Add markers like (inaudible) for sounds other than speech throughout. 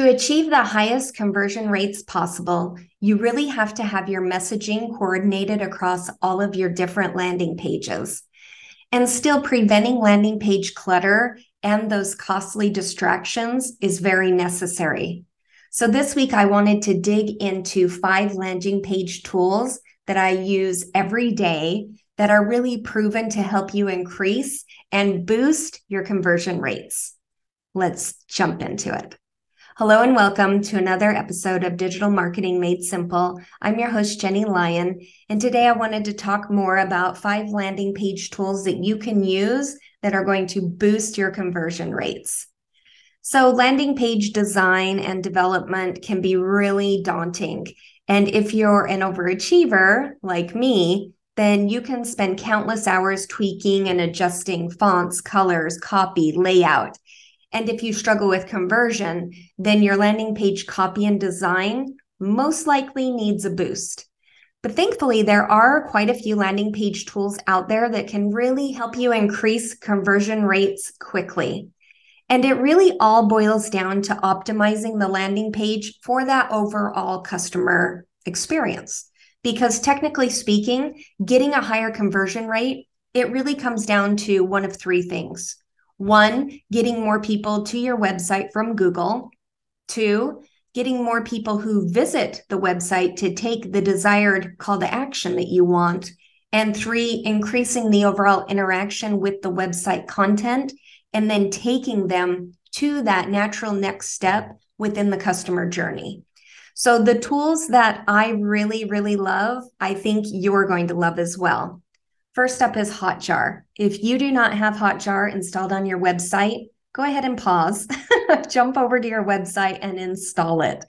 To achieve the highest conversion rates possible, you really have to have your messaging coordinated across all of your different landing pages. And still, preventing landing page clutter and those costly distractions is very necessary. So, this week I wanted to dig into five landing page tools that I use every day that are really proven to help you increase and boost your conversion rates. Let's jump into it. Hello and welcome to another episode of Digital Marketing Made Simple. I'm your host, Jenny Lyon, and today I wanted to talk more about five landing page tools that you can use that are going to boost your conversion rates. So, landing page design and development can be really daunting. And if you're an overachiever like me, then you can spend countless hours tweaking and adjusting fonts, colors, copy, layout. And if you struggle with conversion, then your landing page copy and design most likely needs a boost. But thankfully, there are quite a few landing page tools out there that can really help you increase conversion rates quickly. And it really all boils down to optimizing the landing page for that overall customer experience. Because technically speaking, getting a higher conversion rate, it really comes down to one of three things. One, getting more people to your website from Google. Two, getting more people who visit the website to take the desired call to action that you want. And three, increasing the overall interaction with the website content and then taking them to that natural next step within the customer journey. So, the tools that I really, really love, I think you're going to love as well. First up is Hotjar. If you do not have Hotjar installed on your website, go ahead and pause, (laughs) jump over to your website and install it.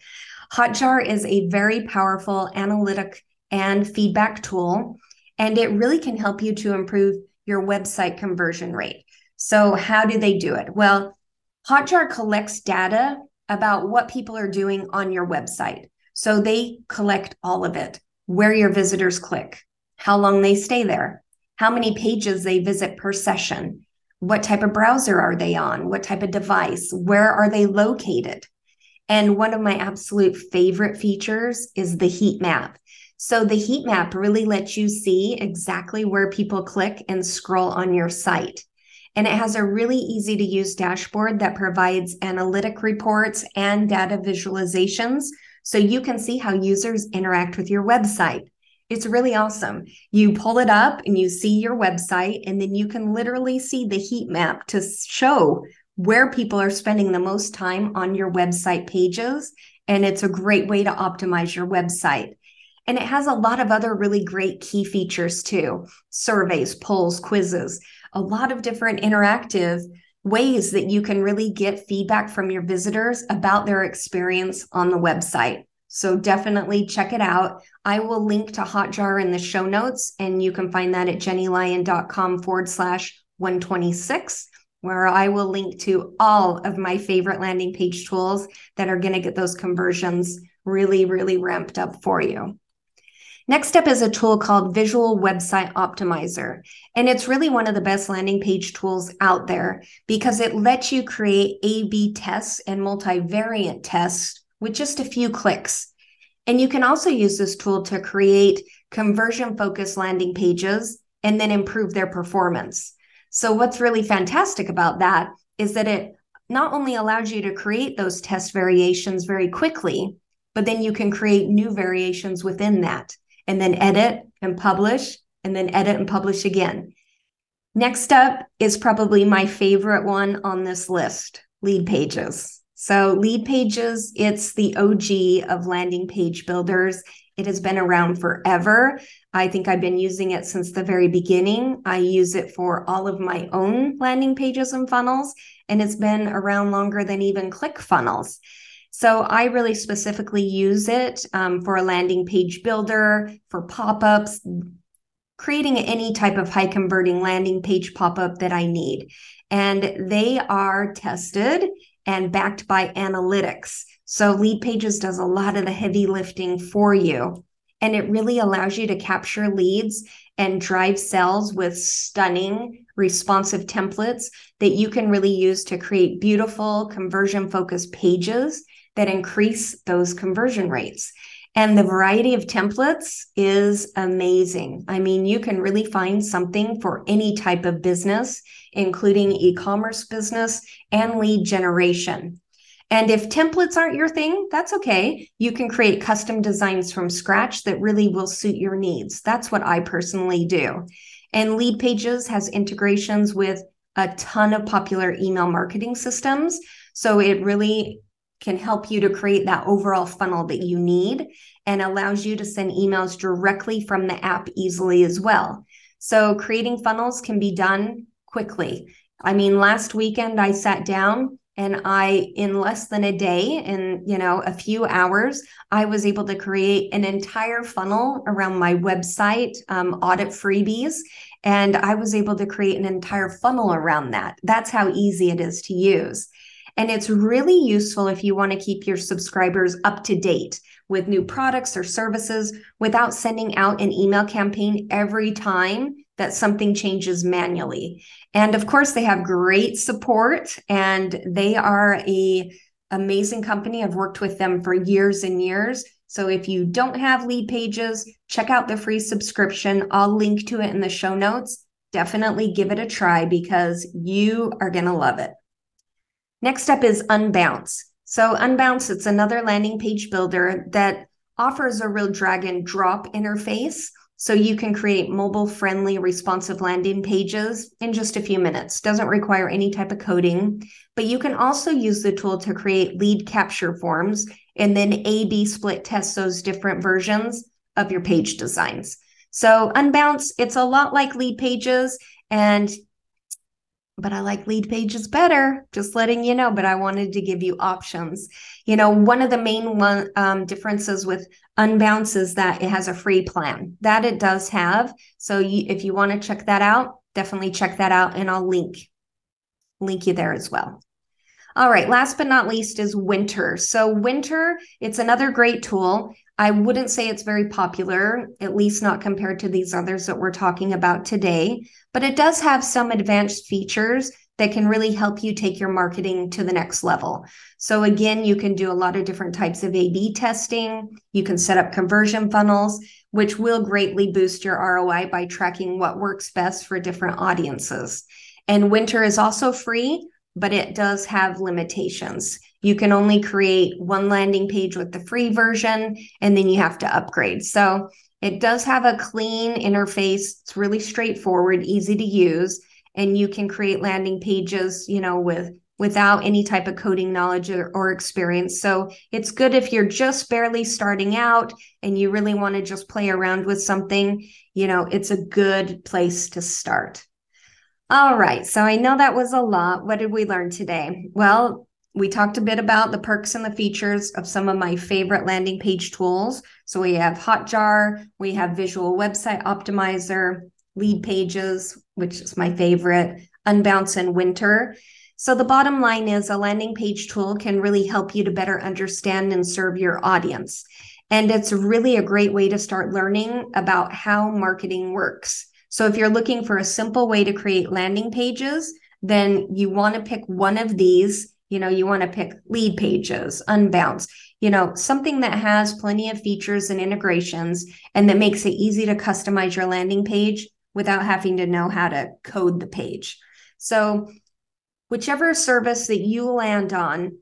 Hotjar is a very powerful analytic and feedback tool, and it really can help you to improve your website conversion rate. So, how do they do it? Well, Hotjar collects data about what people are doing on your website. So, they collect all of it where your visitors click, how long they stay there, how many pages they visit per session, what type of browser are they on, what type of device, where are they located. And one of my absolute favorite features is the heat map. So the heat map really lets you see exactly where people click and scroll on your site. And it has a really easy to use dashboard that provides analytic reports and data visualizations so you can see how users interact with your website. It's really awesome. You pull it up and you see your website, and then you can literally see the heat map to show where people are spending the most time on your website pages. And it's a great way to optimize your website. And it has a lot of other really great key features too surveys, polls, quizzes, a lot of different interactive ways that you can really get feedback from your visitors about their experience on the website. So definitely check it out. I will link to Hotjar in the show notes, and you can find that at jennylyon.com forward slash 126, where I will link to all of my favorite landing page tools that are going to get those conversions really, really ramped up for you. Next up is a tool called Visual Website Optimizer. And it's really one of the best landing page tools out there because it lets you create A B tests and multivariate tests with just a few clicks. And you can also use this tool to create conversion focused landing pages and then improve their performance. So, what's really fantastic about that is that it not only allows you to create those test variations very quickly, but then you can create new variations within that and then edit and publish and then edit and publish again. Next up is probably my favorite one on this list Leadpages. So, Leadpages, it's the OG of landing page builders. It has been around forever. I think I've been using it since the very beginning. I use it for all of my own landing pages and funnels, and it's been around longer than even ClickFunnels. So I really specifically use it um, for a landing page builder, for pop ups, creating any type of high converting landing page pop up that I need. And they are tested and backed by analytics. So Leadpages does a lot of the heavy lifting for you. And it really allows you to capture leads and drive sales with stunning responsive templates that you can really use to create beautiful conversion focused pages that increase those conversion rates. And the variety of templates is amazing. I mean, you can really find something for any type of business, including e commerce business and lead generation. And if templates aren't your thing, that's okay. You can create custom designs from scratch that really will suit your needs. That's what I personally do. And Leadpages has integrations with a ton of popular email marketing systems. So it really can help you to create that overall funnel that you need and allows you to send emails directly from the app easily as well. So creating funnels can be done quickly. I mean, last weekend I sat down and i in less than a day in you know a few hours i was able to create an entire funnel around my website um, audit freebies and i was able to create an entire funnel around that that's how easy it is to use and it's really useful if you want to keep your subscribers up to date with new products or services without sending out an email campaign every time that something changes manually. And of course, they have great support and they are a amazing company. I've worked with them for years and years. So if you don't have lead pages, check out the free subscription. I'll link to it in the show notes. Definitely give it a try because you are going to love it. Next up is Unbounce. So Unbounce, it's another landing page builder that offers a real drag and drop interface so you can create mobile friendly responsive landing pages in just a few minutes. Doesn't require any type of coding, but you can also use the tool to create lead capture forms and then A B split test those different versions of your page designs. So Unbounce, it's a lot like Leadpages and but I like lead pages better. Just letting you know. But I wanted to give you options. You know, one of the main one um, differences with Unbounce is that it has a free plan. That it does have. So you, if you want to check that out, definitely check that out, and I'll link link you there as well. All right, last but not least is Winter. So Winter, it's another great tool. I wouldn't say it's very popular, at least not compared to these others that we're talking about today, but it does have some advanced features that can really help you take your marketing to the next level. So, again, you can do a lot of different types of A B testing. You can set up conversion funnels, which will greatly boost your ROI by tracking what works best for different audiences. And winter is also free, but it does have limitations. You can only create one landing page with the free version, and then you have to upgrade. So it does have a clean interface. It's really straightforward, easy to use, and you can create landing pages, you know, with without any type of coding knowledge or, or experience. So it's good if you're just barely starting out and you really want to just play around with something, you know, it's a good place to start. All right. So I know that was a lot. What did we learn today? Well, we talked a bit about the perks and the features of some of my favorite landing page tools. So we have Hotjar, we have Visual Website Optimizer, Lead Pages, which is my favorite, Unbounce and Winter. So the bottom line is a landing page tool can really help you to better understand and serve your audience. And it's really a great way to start learning about how marketing works. So if you're looking for a simple way to create landing pages, then you want to pick one of these you know, you want to pick lead pages, unbounce, you know, something that has plenty of features and integrations and that makes it easy to customize your landing page without having to know how to code the page. So whichever service that you land on,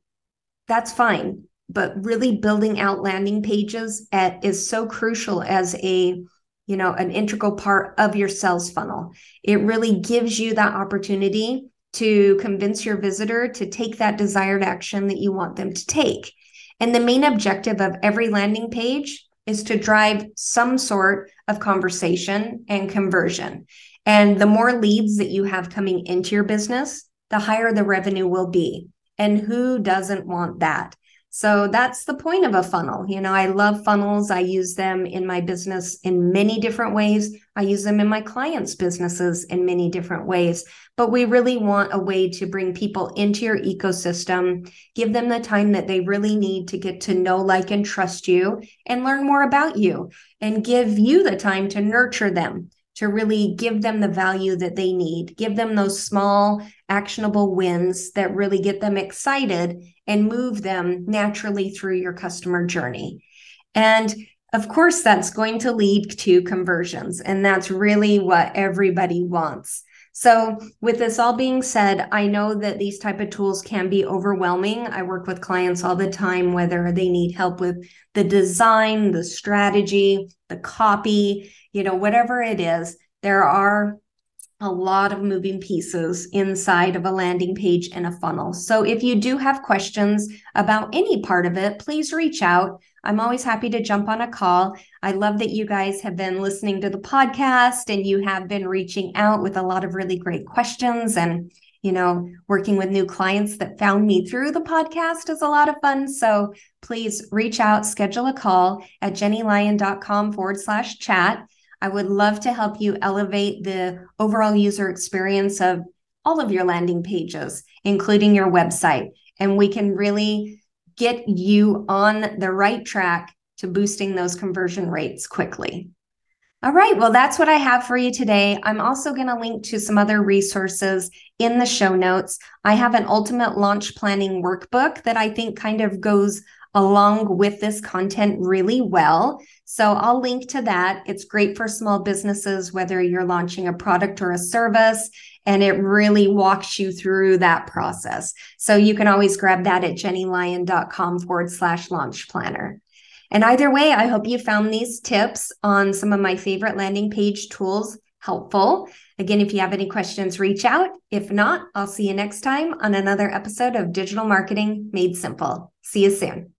that's fine. But really building out landing pages at, is so crucial as a you know an integral part of your sales funnel. It really gives you that opportunity to convince your visitor to take that desired action that you want them to take. And the main objective of every landing page is to drive some sort of conversation and conversion. And the more leads that you have coming into your business, the higher the revenue will be. And who doesn't want that? So that's the point of a funnel. You know, I love funnels. I use them in my business in many different ways. I use them in my clients' businesses in many different ways. But we really want a way to bring people into your ecosystem, give them the time that they really need to get to know, like, and trust you and learn more about you, and give you the time to nurture them to really give them the value that they need, give them those small, actionable wins that really get them excited and move them naturally through your customer journey. And of course, that's going to lead to conversions. And that's really what everybody wants. So with this all being said, I know that these type of tools can be overwhelming. I work with clients all the time whether they need help with the design, the strategy, the copy, you know, whatever it is, there are a lot of moving pieces inside of a landing page and a funnel. So if you do have questions about any part of it, please reach out. I'm always happy to jump on a call. I love that you guys have been listening to the podcast and you have been reaching out with a lot of really great questions and you know, working with new clients that found me through the podcast is a lot of fun. So please reach out, schedule a call at jennylyon.com forward slash chat. I would love to help you elevate the overall user experience of all of your landing pages, including your website. And we can really get you on the right track to boosting those conversion rates quickly. All right, well, that's what I have for you today. I'm also going to link to some other resources in the show notes. I have an ultimate launch planning workbook that I think kind of goes along with this content really well. So I'll link to that. It's great for small businesses, whether you're launching a product or a service, and it really walks you through that process. So you can always grab that at jennylyon.com forward slash launch planner. And either way, I hope you found these tips on some of my favorite landing page tools helpful. Again, if you have any questions, reach out. If not, I'll see you next time on another episode of Digital Marketing Made Simple. See you soon.